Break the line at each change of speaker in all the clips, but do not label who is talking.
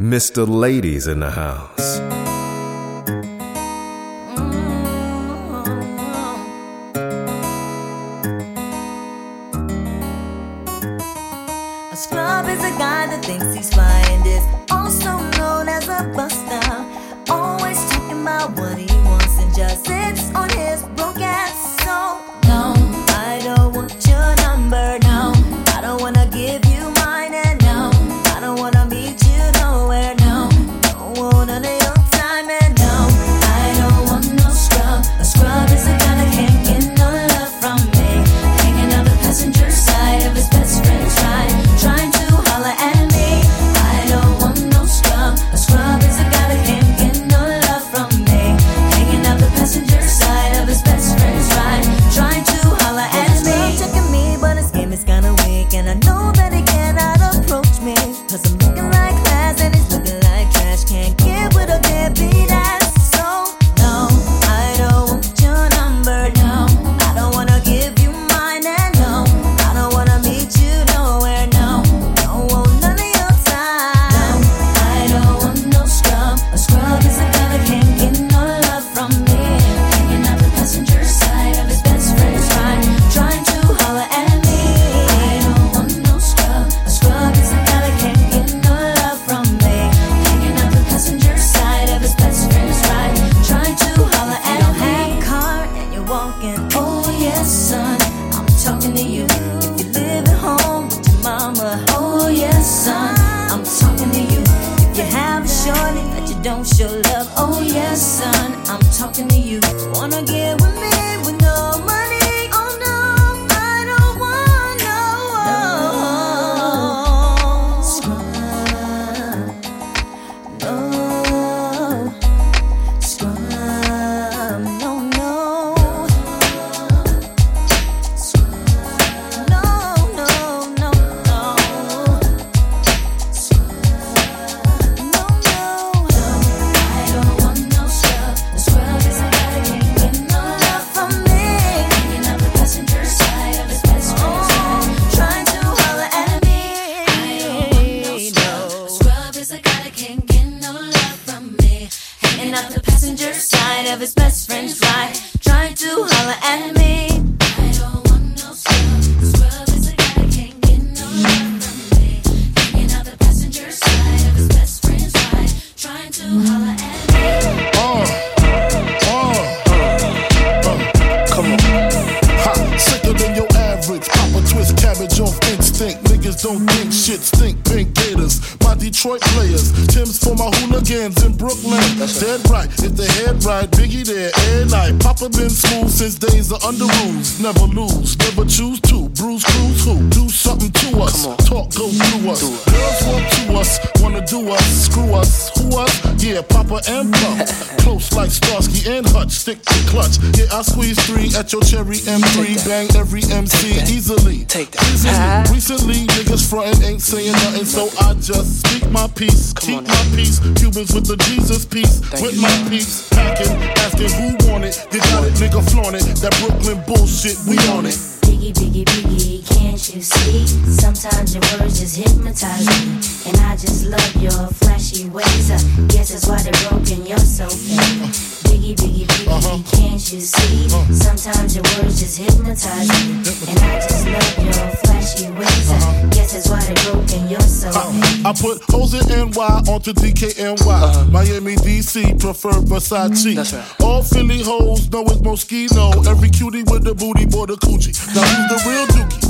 Mr. Ladies in the house.
Is
why they're broken, you're so fake. Biggie, biggie, biggie, uh-huh. can't you see? Uh-huh. Sometimes your words just hypnotize me. And I just love your flashy ways. Uh-huh. Guess it's why they're broken, you're so.
I put Hoes in NY onto DKNY. Uh, uh-huh. Miami, DC, prefer Versace. Mm-hmm.
That's right.
All Philly hoes know it's Moschino. Every cutie with the booty, boy, the coochie. Now who's the real dookie?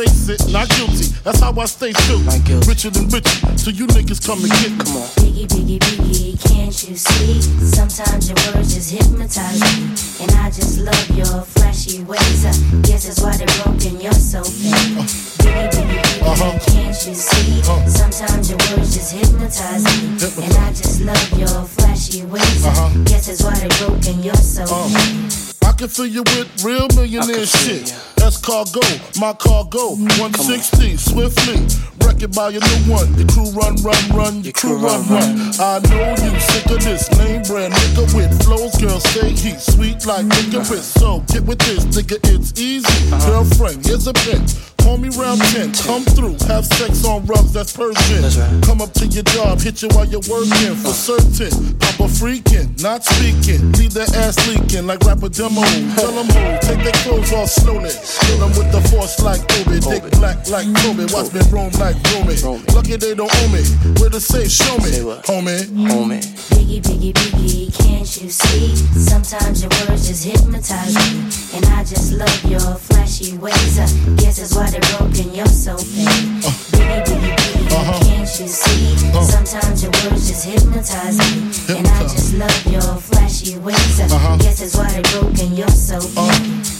face it, not guilty. That's how I stay true. Richer than rich, so you niggas come and get.
Come on.
Biggie, biggie, biggie, can't you see? Sometimes your words just hypnotize me. And I just love your flashy ways. I guess that's why they're broken, you're so fake. Biggie, biggie, uh-huh. biggie, uh-huh. can't you see? Uh-huh. Sometimes your words just hypnotize me. And I just love your flashy ways. I uh-huh. guess that's why they're broken, you're so fake.
I can fill you with real millionaire shit. Escargot, my cargo. 160, swiftly. Wreck it by your new one. Your crew run, run, run. Your crew run, run. I know you sick of this name brand nigga with flows. Girl, say he's sweet like nigga with. So get with this, nigga, it's easy. Uh-huh. Girlfriend, here's a bitch. Call me round 10, come through, have sex on rugs, that's Persian. That's right. Come up to your job, hit you while you're working, for certain. Papa freaking, not speaking, leave their ass leaking like rapper demo. Tell them who, take their clothes off slowly. Kill them with the force like Obi, dick black like Kobe, watch me roam like Romy. Lucky they don't owe me, where the safe, show me, homie.
Homie. Biggie, biggie, biggie, can't you see? Sometimes your words just hypnotize me, and I just love your flashy ways. I guess that's why they broken, you're so fake. Uh, biggie, biggie, uh-huh. can't you see? Uh, Sometimes your words just hypnotize me. Hypnotize. And I just love your flashy ways. Uh-huh. Guess that's why they broken, you're so uh.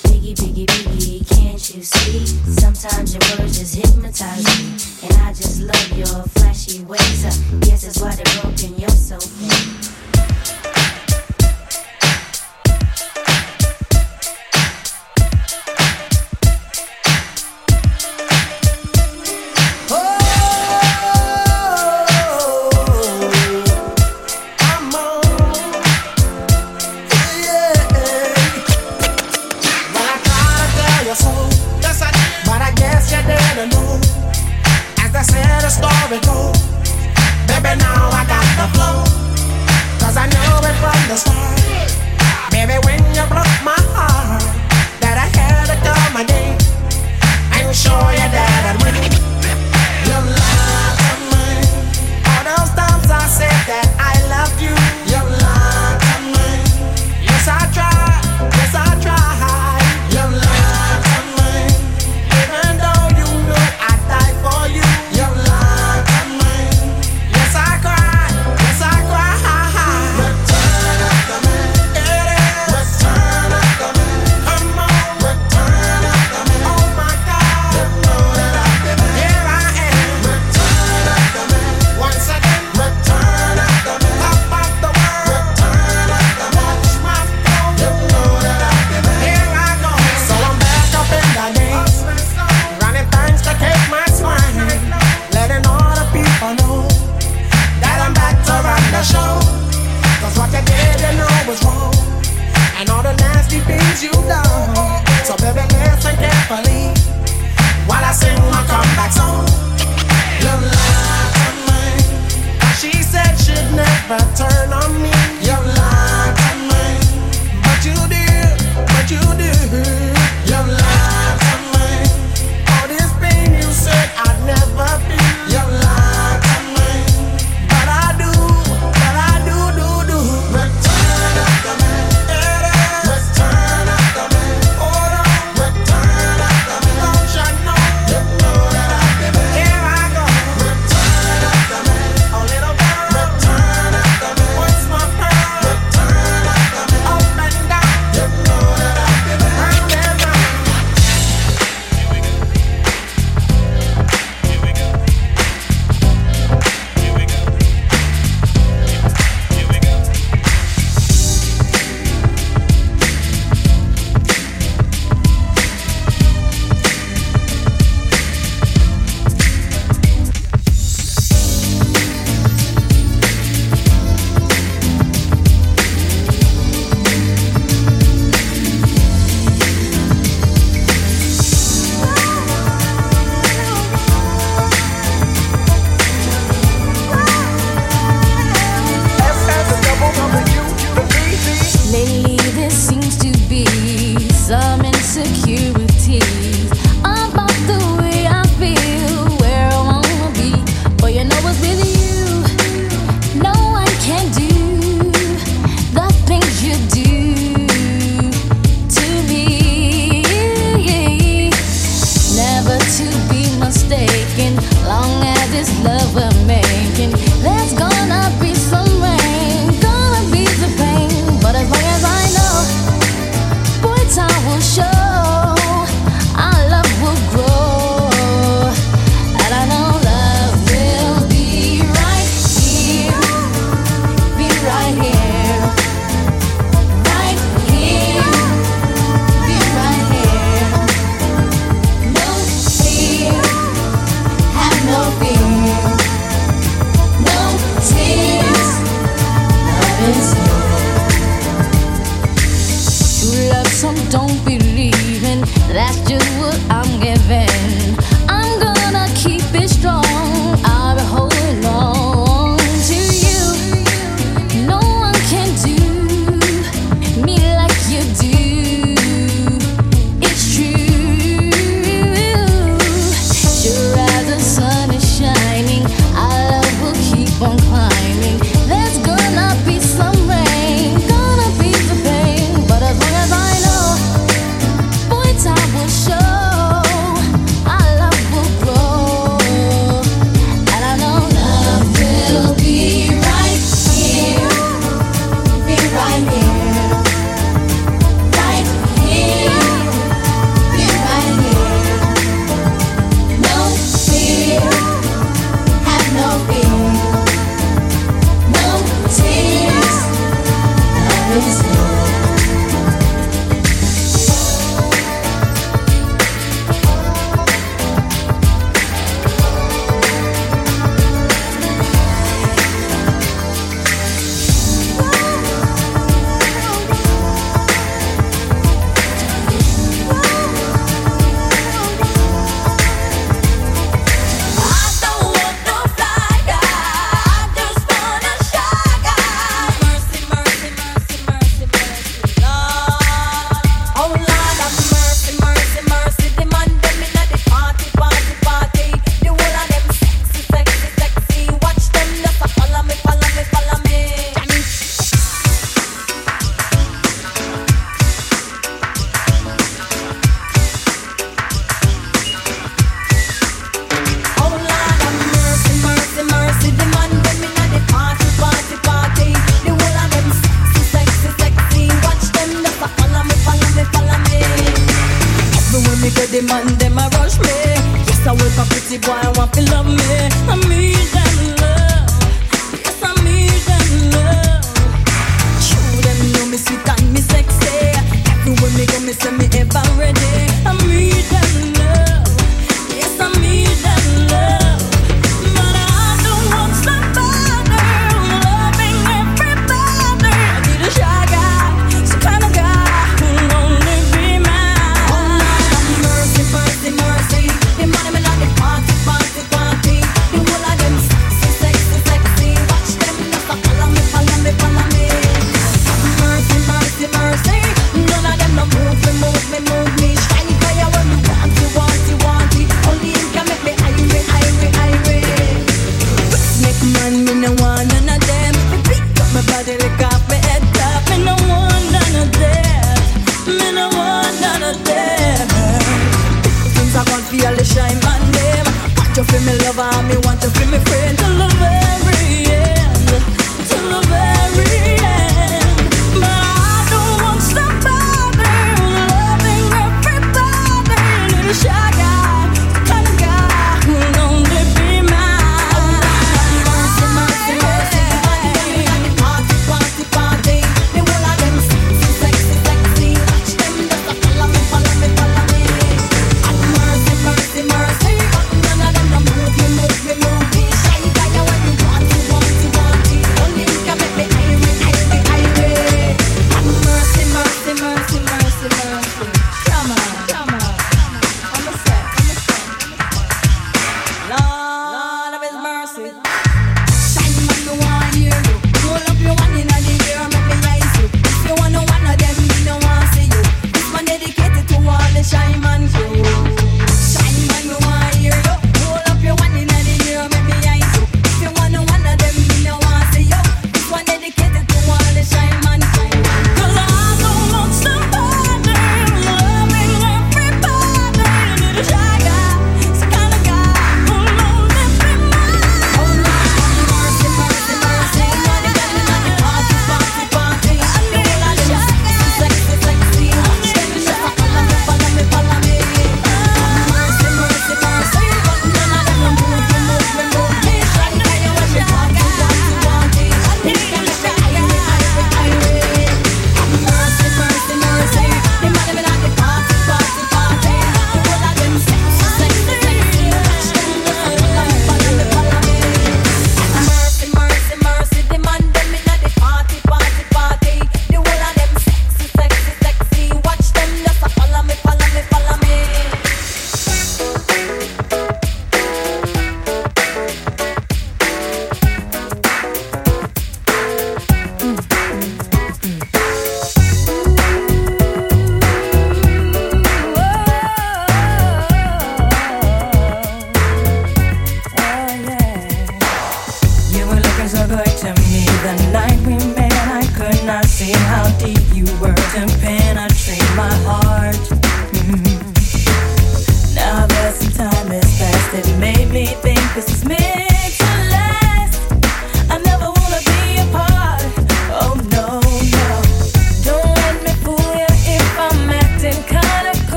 Biggie, biggie, biggie, can't you see? Sometimes your words just hypnotize me. And I just love your flashy ways. Guess that's why they're broken, you're so fake.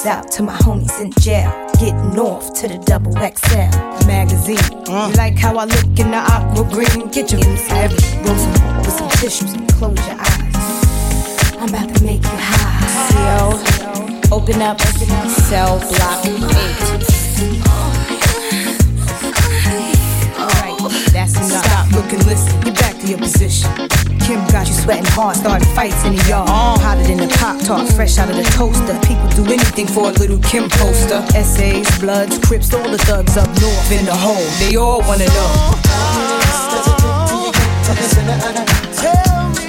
goes out to my homies in jail. Getting off to the double XL magazine. Uh. You like how I look in the aqua green? Get your every rose with some tissues and close your eyes. I'm about to make you high. Yo, open up, open up, cell block eight. Alright, that's enough. Stop. Look and listen, get back to your position. Kim got you sweating hard, Started fights in the yard. Hotter than a Pop Tart, fresh out of the toaster. People do anything for a little Kim poster. Essays, Bloods, Crips, all the thugs up north in the hole. They all wanna know.
Tell me.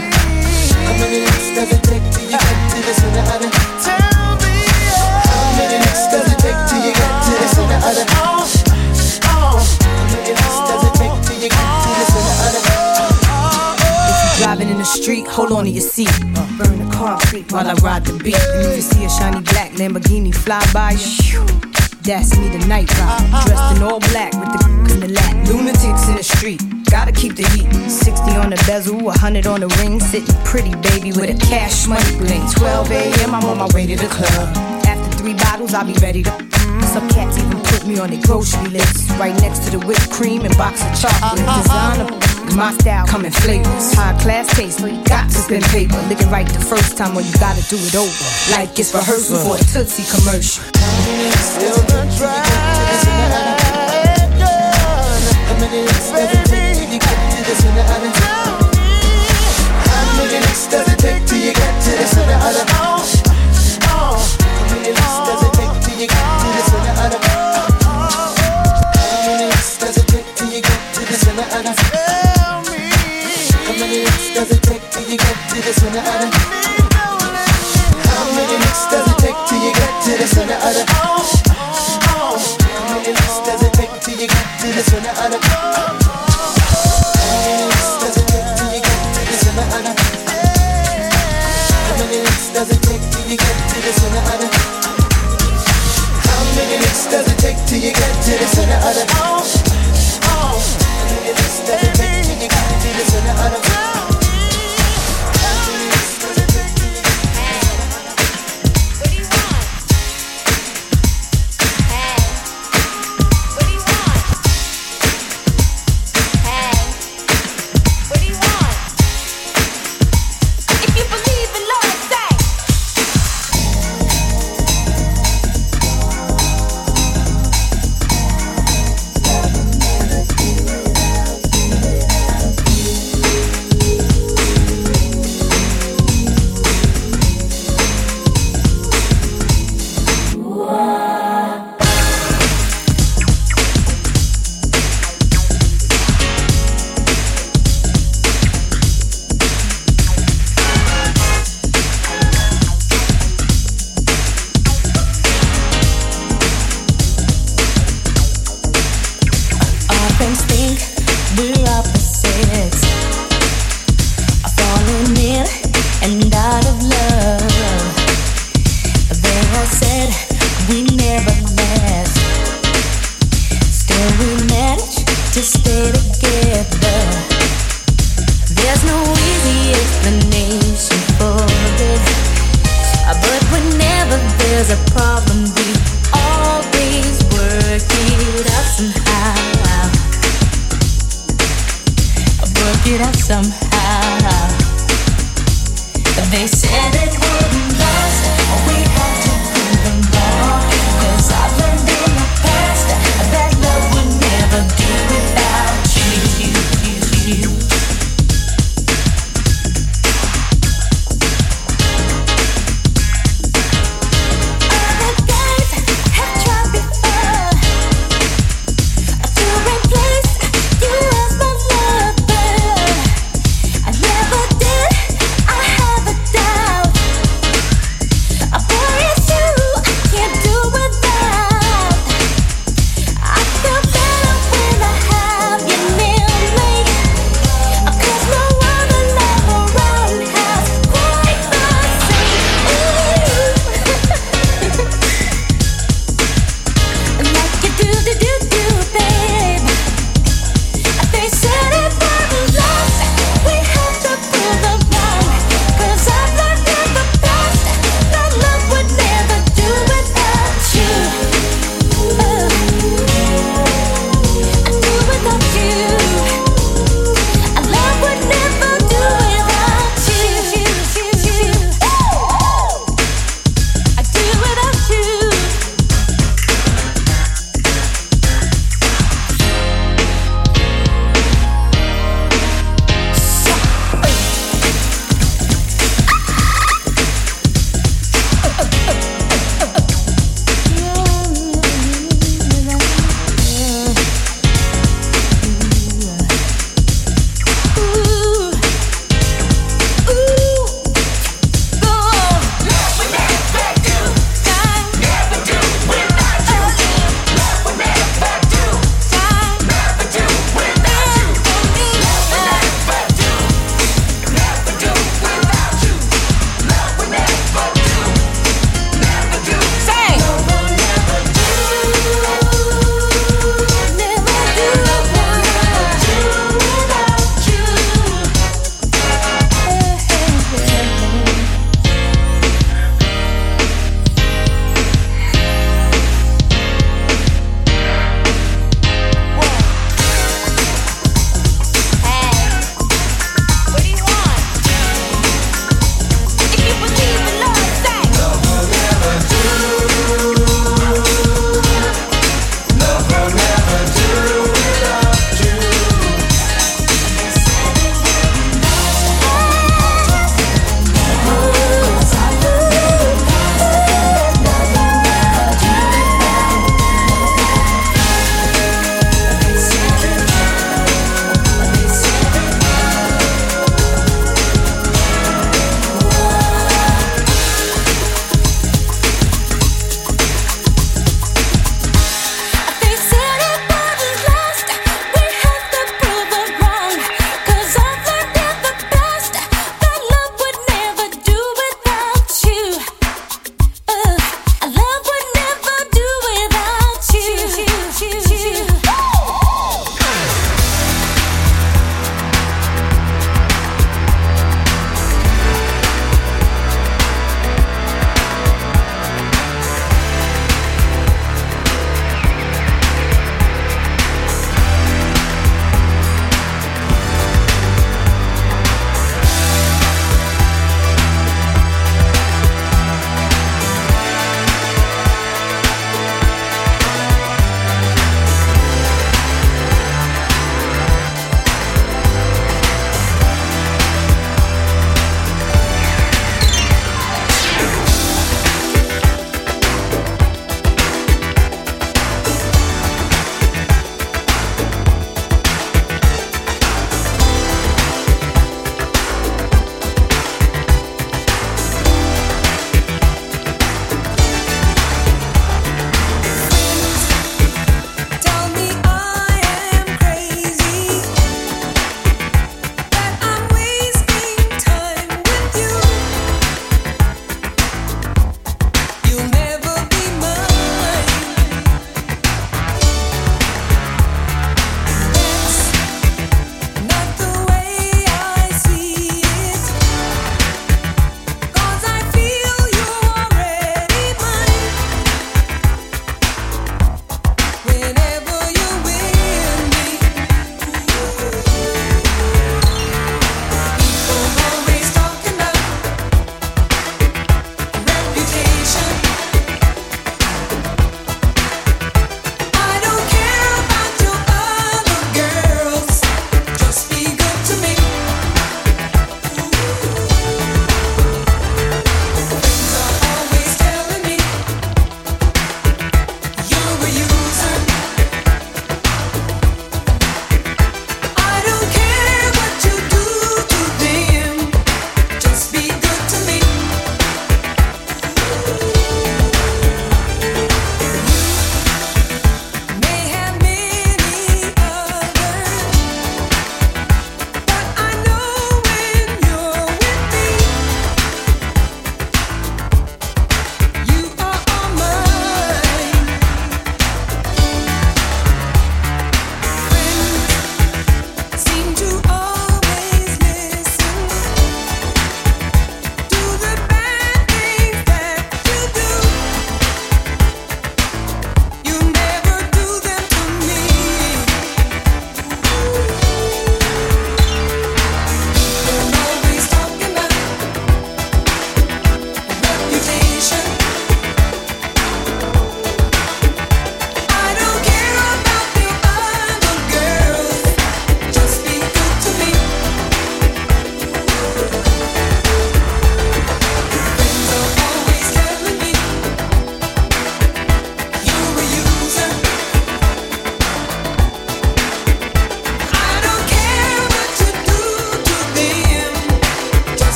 How many does it take to get to the center? the
street, hold on to your seat. Burn the concrete while I ride the beat. And if you see a shiny black Lamborghini fly by that's me, the night. Dressed in all black with the in the lap. Lunatics in the street, gotta keep the heat. 60 on the bezel, 100 on the ring. Sitting pretty, baby, with a cash money bling. 12 a.m., I'm on my way to the club. After three bottles, I'll be ready to. Mm, some cats even put me on the grocery list. Right next to the whipped cream and box of chocolate. Designer my style come in flavors. High class taste, got to spend paper. Lick it right the first time when you gotta do it over. Like it's rehearsal for a Tootsie commercial.
Still the drive done. How many till you get to the center does it take till you get to the center of the How many licks does it take till you get to the center of the How many licks does it take till you get to the center of
the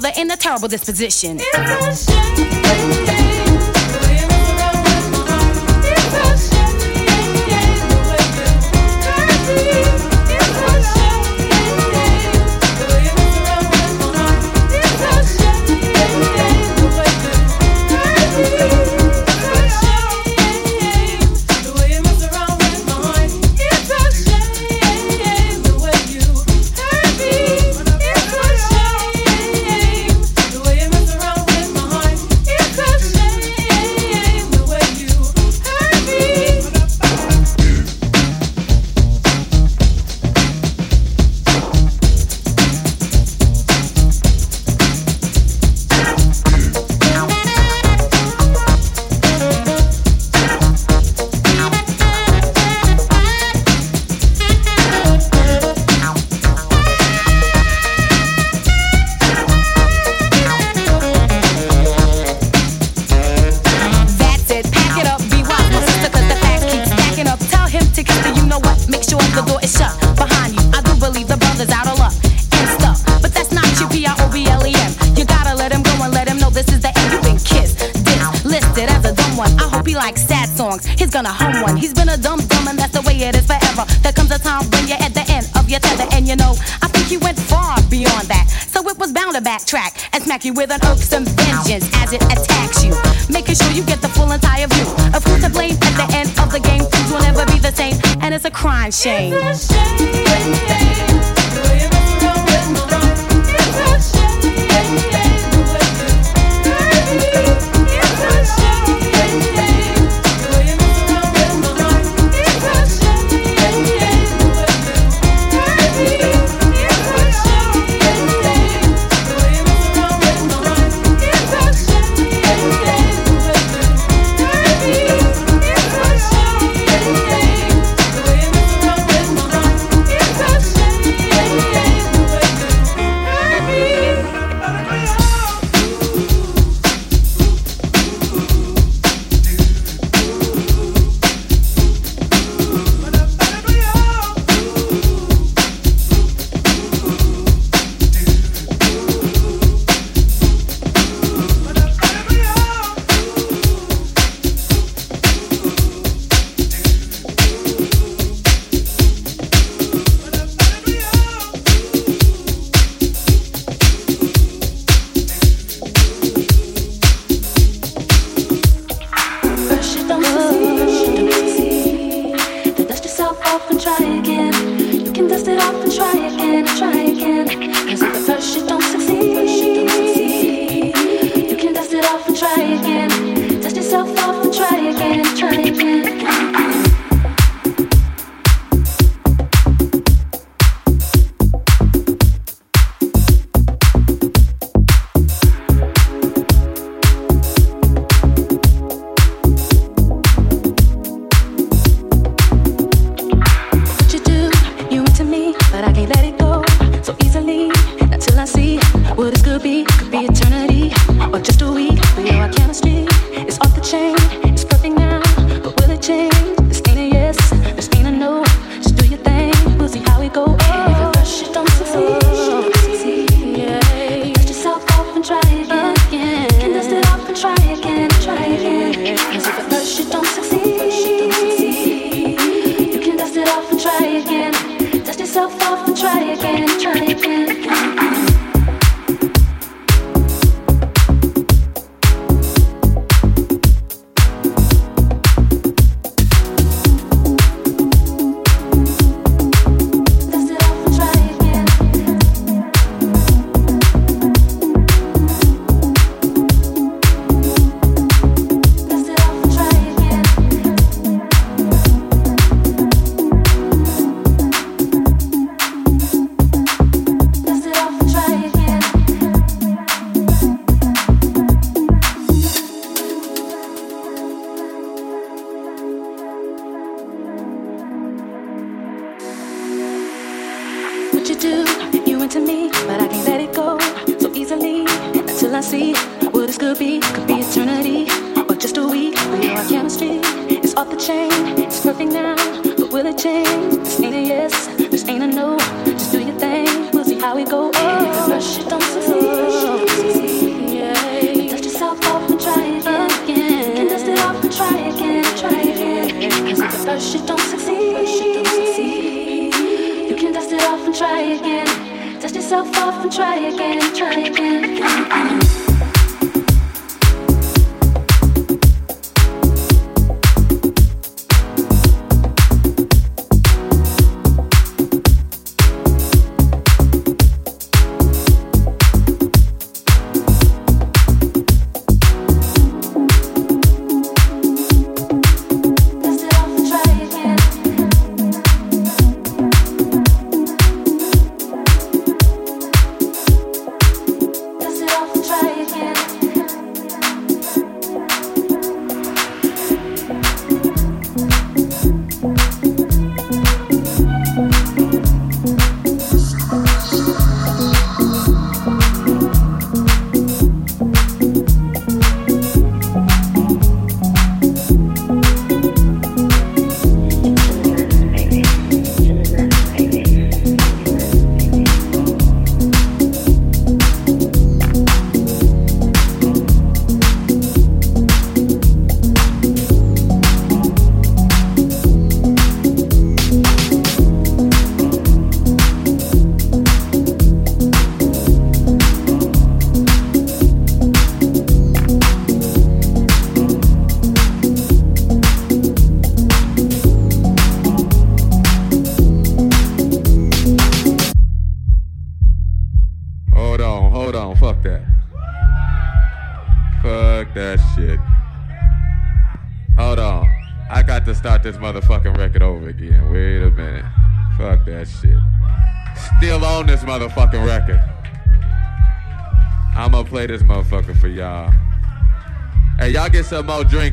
Brother in a terrible disposition. With an irksome vengeance
motherfucking Y'all get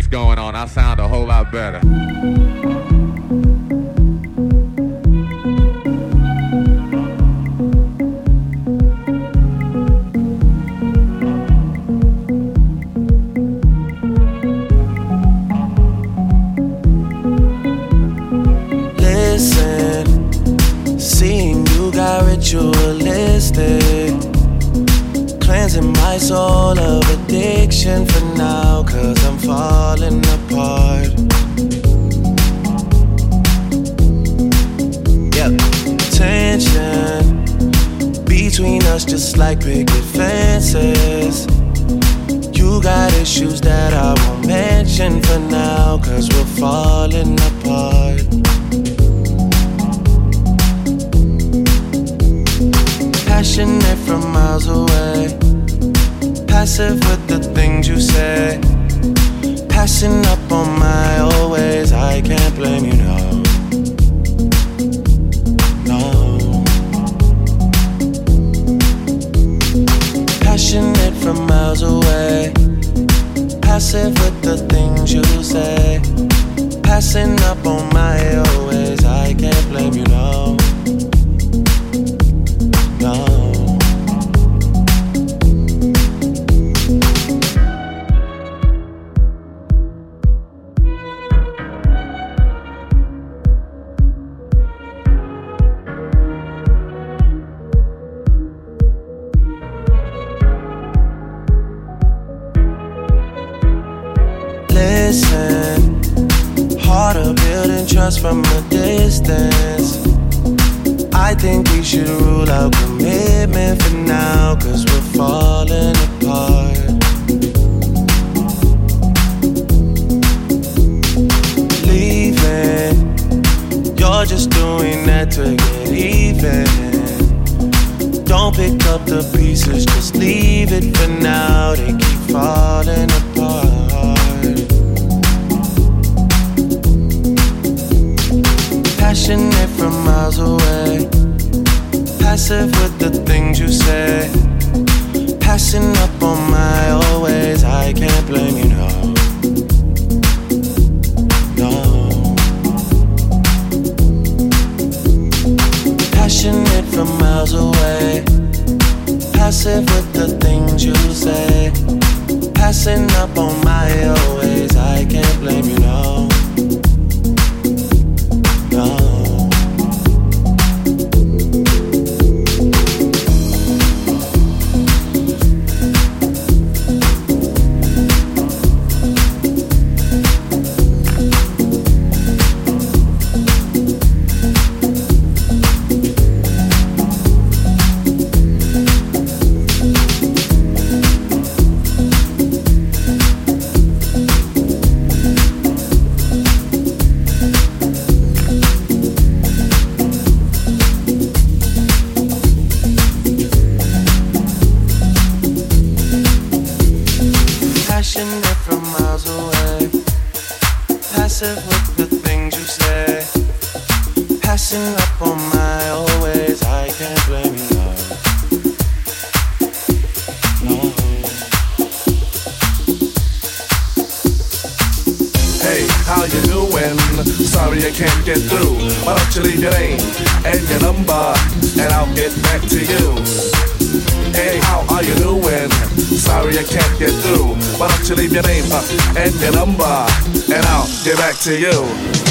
Why don't you leave your name uh, and your number, and I'll get back to you.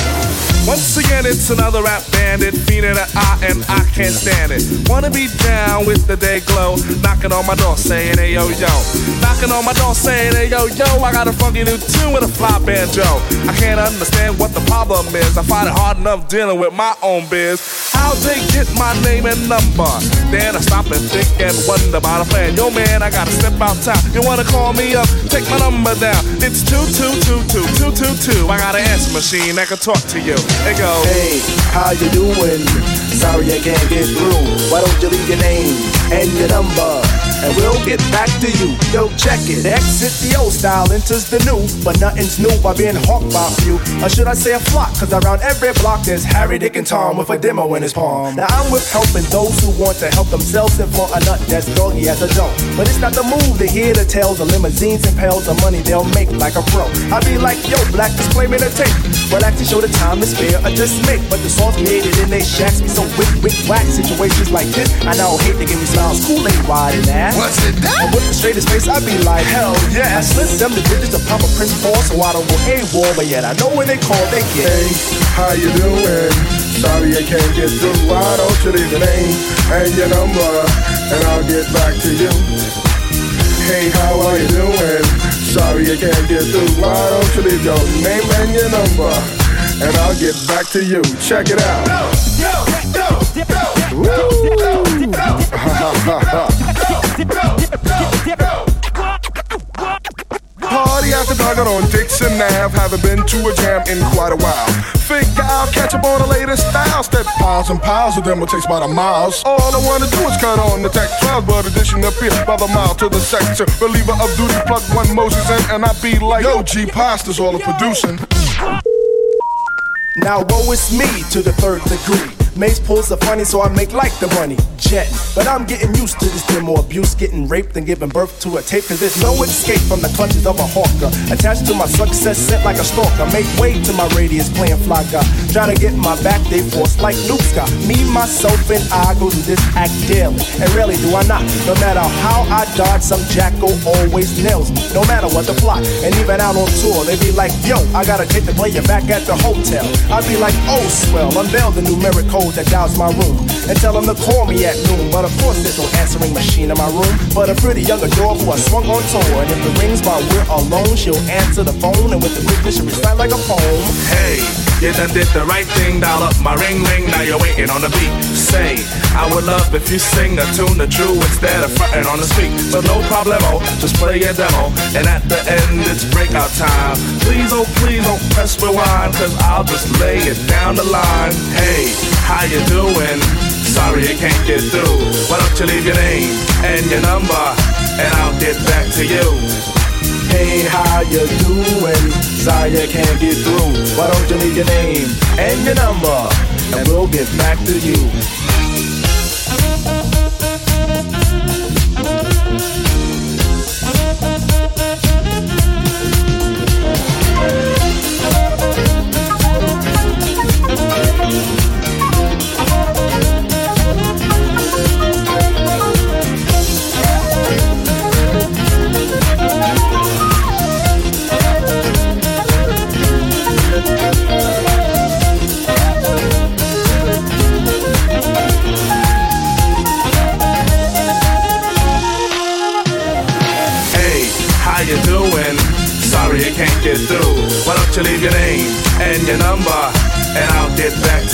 Once again, it's another rap bandit, feeling an I and I can't stand it. Wanna be down with the day glow, knocking on my door saying, hey yo yo. Knocking on my door saying, hey yo yo, I got a funky new tune with a fly banjo. I can't understand what the problem is, I find it hard enough dealing with my own biz. How'd they get my name and number? Then I stop and think and wonder about a plan. Yo man, I gotta step out town. You wanna call me up? Take my number down. It's 2222 I got an answer machine that can talk to you. It goes,
Hey, how you doing? Sorry I can't get through. Why don't you leave your name and your number? And we'll get back to you. Yo, check it. Exit the old style, enters the new. But nothing's new by being hawked by a few. Or should I say a flock? Cause around every block there's Harry, Dick, and Tom with a demo in his palm. Now I'm with helping those who want to help themselves and flaunt a nut that's doggy as a dope. But it's not the move to hear the tales of limousines and pails of money they'll make like a pro. I be like, yo, black disclaimer to tape. Relax to show the time is fair or just make. But the songs created in they shacks be so wick, wick, whack. Situations like this, I now hate to give me smiles. Kool-Aid wide and ass.
What's it that?
And with the straightest face, I be like, hell yeah. I slip them the digits to pop a Prince Paul so I don't go AWOL. But yet I know when they call, they get.
Hey, how you doing? Sorry I can't get through. Why don't you leave your name and your number, and I'll get back to you. Hey, how are you doing? Sorry I can't get through. Why don't you leave your name and your number, and I'll get back to you. Check it out.
Party after
Slugging on Dixon Ave, haven't been to a jam in quite a while. Think I'll catch up on the latest style. Step piles and piles of them will take about a miles. All I wanna do is cut on the tech trials, but addition appear by the mile to the sector. Reliever of duty, plug one Moses in, and I be like, yo, G Pasta's all the producing.
Now woe is me to the third degree. Mace pulls the funny, so I make like the money. Jet. But I'm getting used to this demo abuse, getting raped and giving birth to a tape. Cause there's no escape from the clutches of a hawker. Attached to my success, sent like a stalker. Make way to my radius, playing fly guy. Trying to get my back, they force like Luke's got. Me, myself, and I go through this act daily. And rarely do I not. No matter how I dodge, some jackal always nails me. No matter what the plot. And even out on tour, they be like, yo, I gotta take the player back at the hotel. I'd be like, oh, swell, unveil the numeric code that dials my room. And tell them to call me at noon. But of course, there's no answering machine in my room. But a pretty young adore who I swung on tour. And if the rings while we're alone, she'll answer the phone. And with the quickness, she'll recite like a poem.
Hey, you done did the right thing, dial up my ring ring, now you're waiting on the beat. Say, I would love if you sing a tune the true instead of fronting on the street. So no problemo, oh, just play your demo, and at the end it's breakout time. Please, oh please don't press rewind, cause I'll just lay it down the line. Hey, how you doing? Sorry I can't get through. Why don't you leave your name and your number, and I'll get back to you.
Hey, how you doing? Sorry I can't get through. Why don't you leave your name and your number, and we'll get back to you.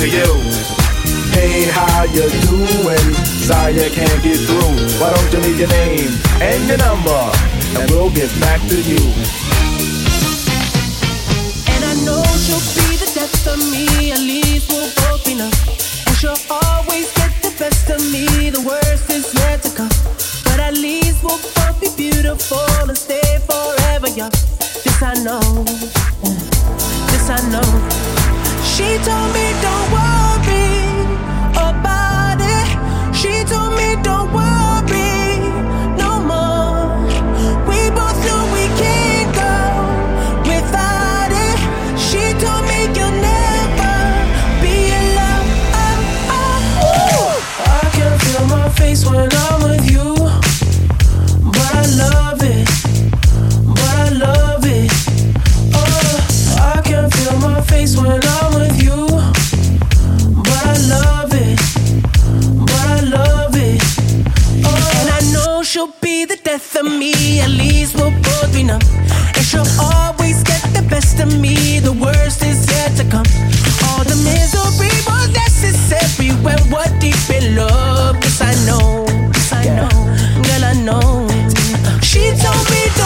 To you.
Hey, how you doing? Sorry I can't get through. Why don't you leave your name and your number, and we'll get back to you.
And I know she'll be the death of me, at least we'll both be numb. And she'll always get the best of me, the worst is yet to come. But at least we'll both be beautiful and stay forever young. This I know, this I know. She told in love. Yes, I know. Yes, I know. Girl, I know. She told me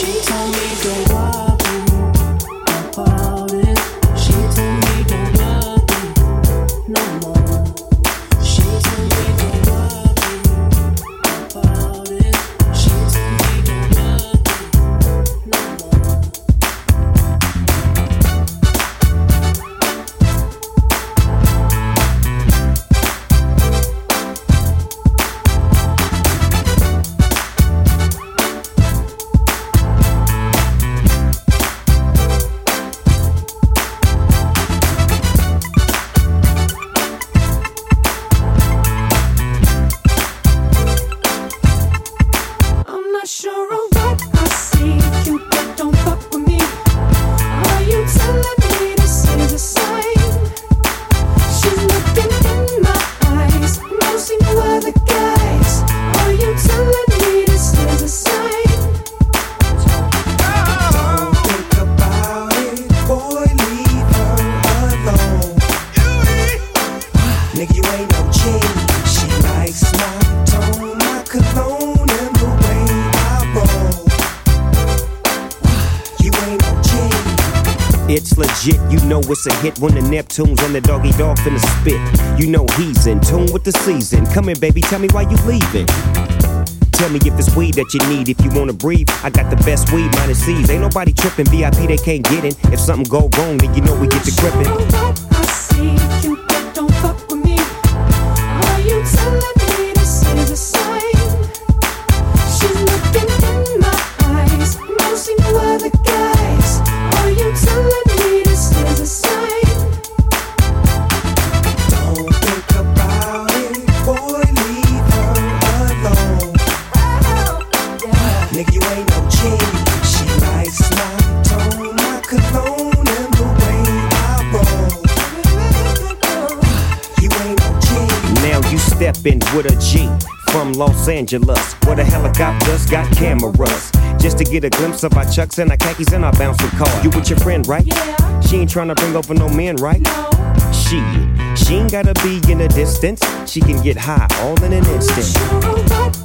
it's And the doggy dog finna spit. You know he's in tune with the season. Come in, baby, tell me why you leaving. Tell me if it's weed that you need. If you wanna breathe, I got the best weed, minus C's. Ain't nobody tripping. VIP they can't get in. If something go wrong, then you know we get to gripping. Los Angeles, where the helicopters got cameras. Just to get a glimpse of our chucks and our khakis and our bouncing car. You with your friend, right? Yeah. She ain't trying to bring over no men, right? No. She, she ain't gotta be in the distance. She can get high all in an instant.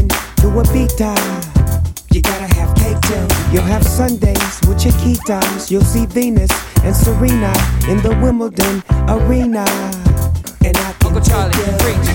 From a to Ibiza?
You gotta have cake too.
You'll have Sundays with Chiquitas. You'll see Venus and Serena in the Wimbledon arena.
And I can
Uncle Charlie, preach.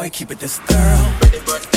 Boy, keep it this girl.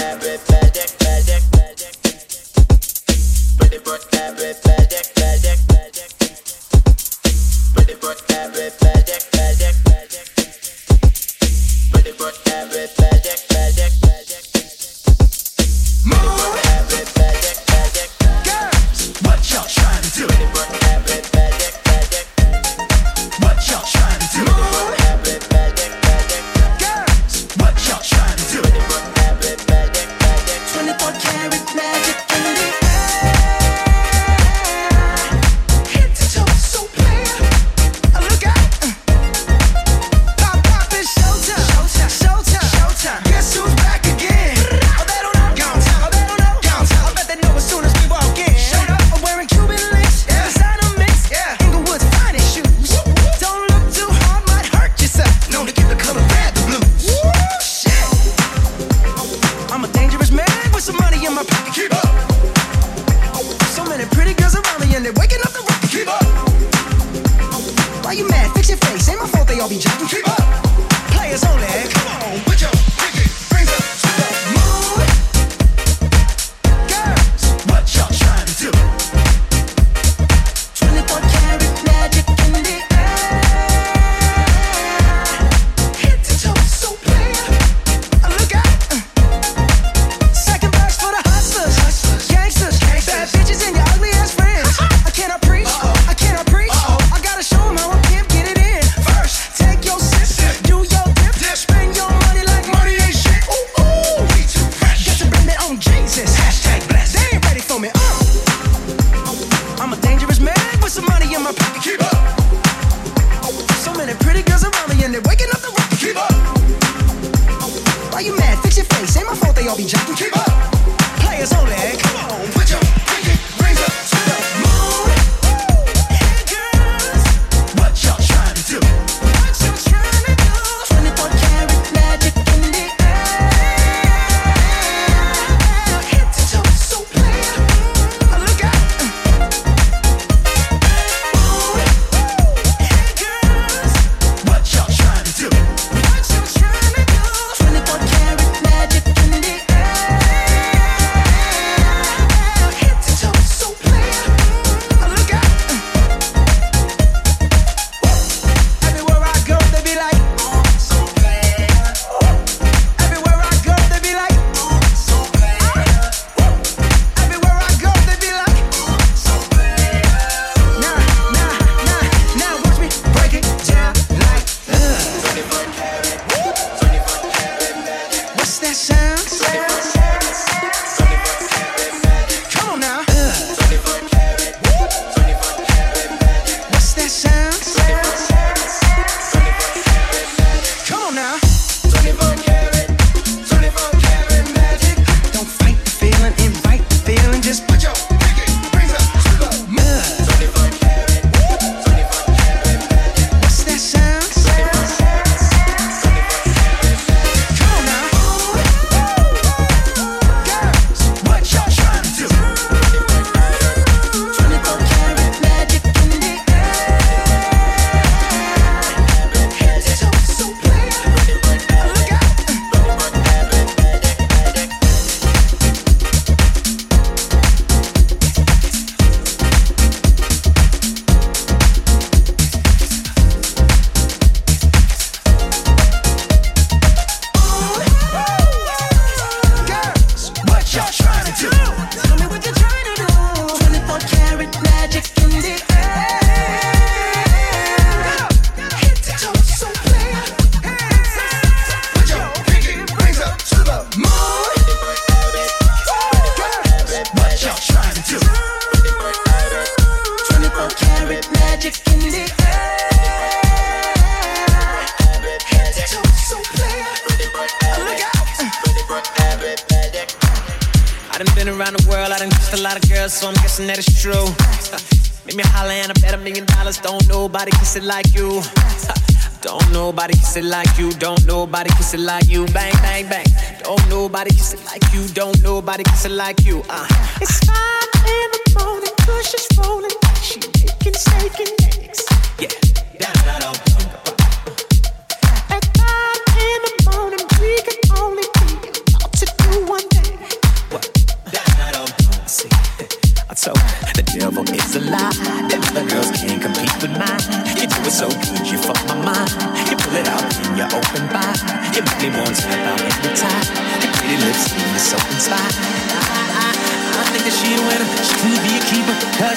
kiss it like you. Don't nobody kiss it like you. Bang, bang, bang. Don't nobody kiss it like you. Don't nobody kiss it like you. Uh.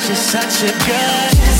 You're such a good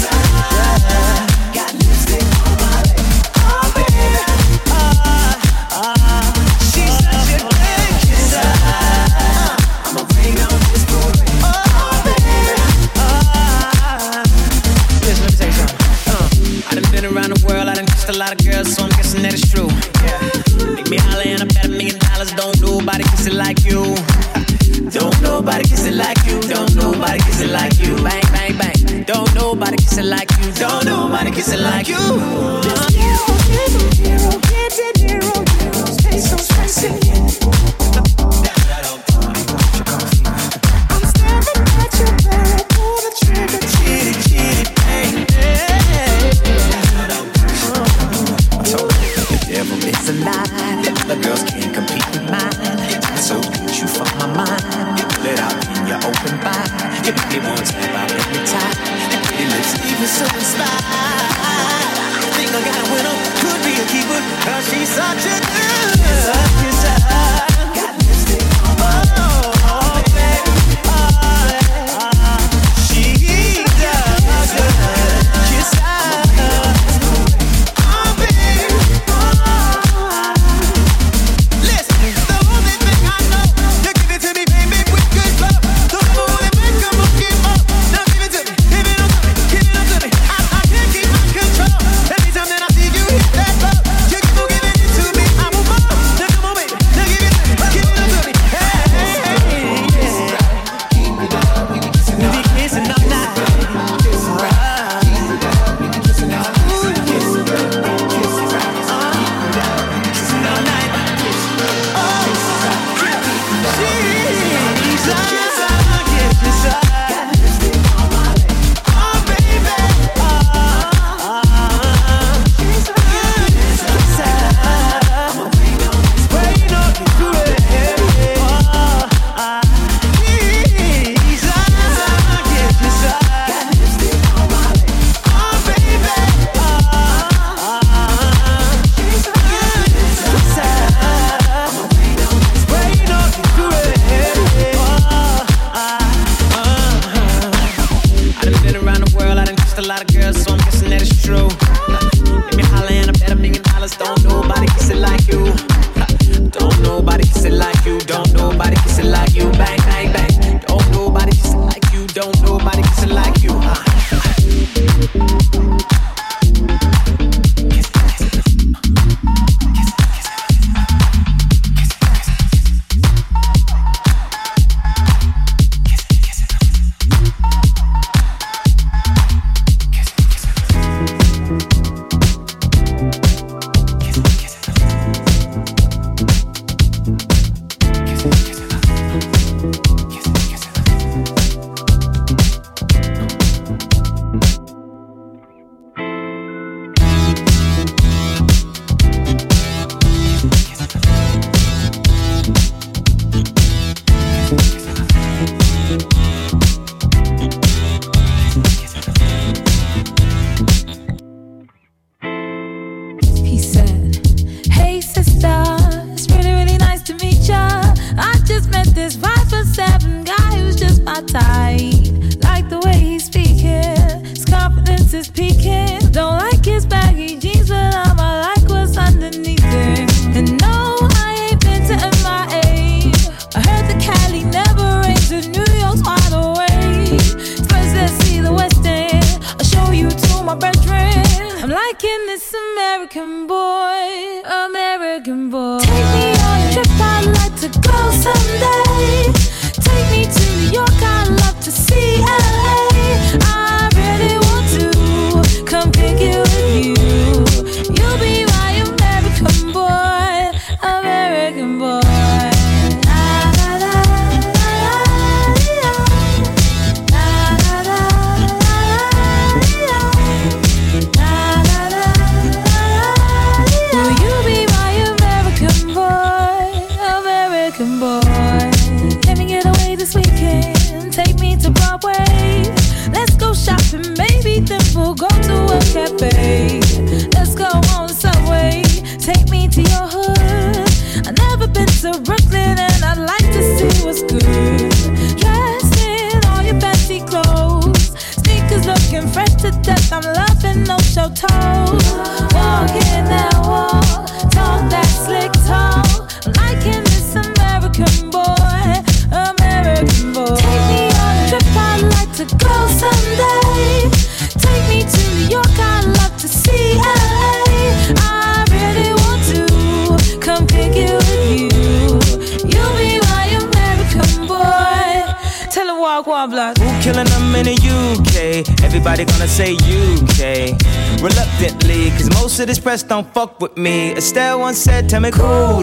don't fuck with me.
Estelle once said, Tell me cool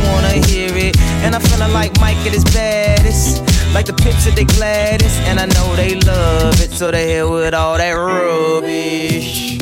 wanna hear it. And I'm feeling like Mike at his baddest. Like the pips at the gladdest. And I know they love it, so they hell with all that rubbish.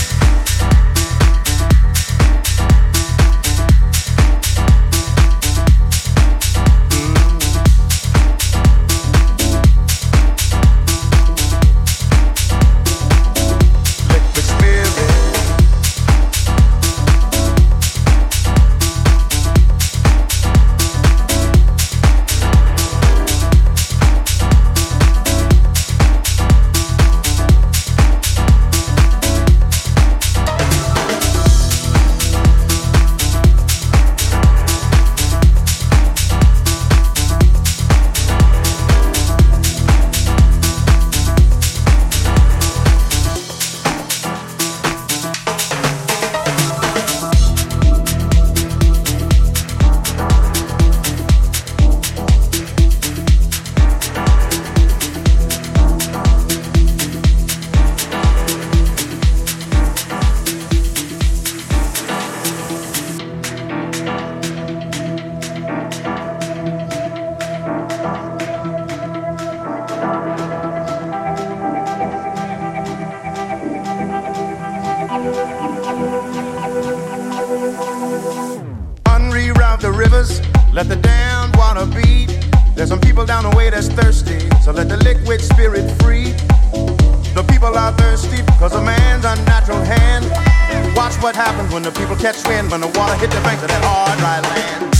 What happens when the people catch wind, when the water hit the banks of that hard, dry land.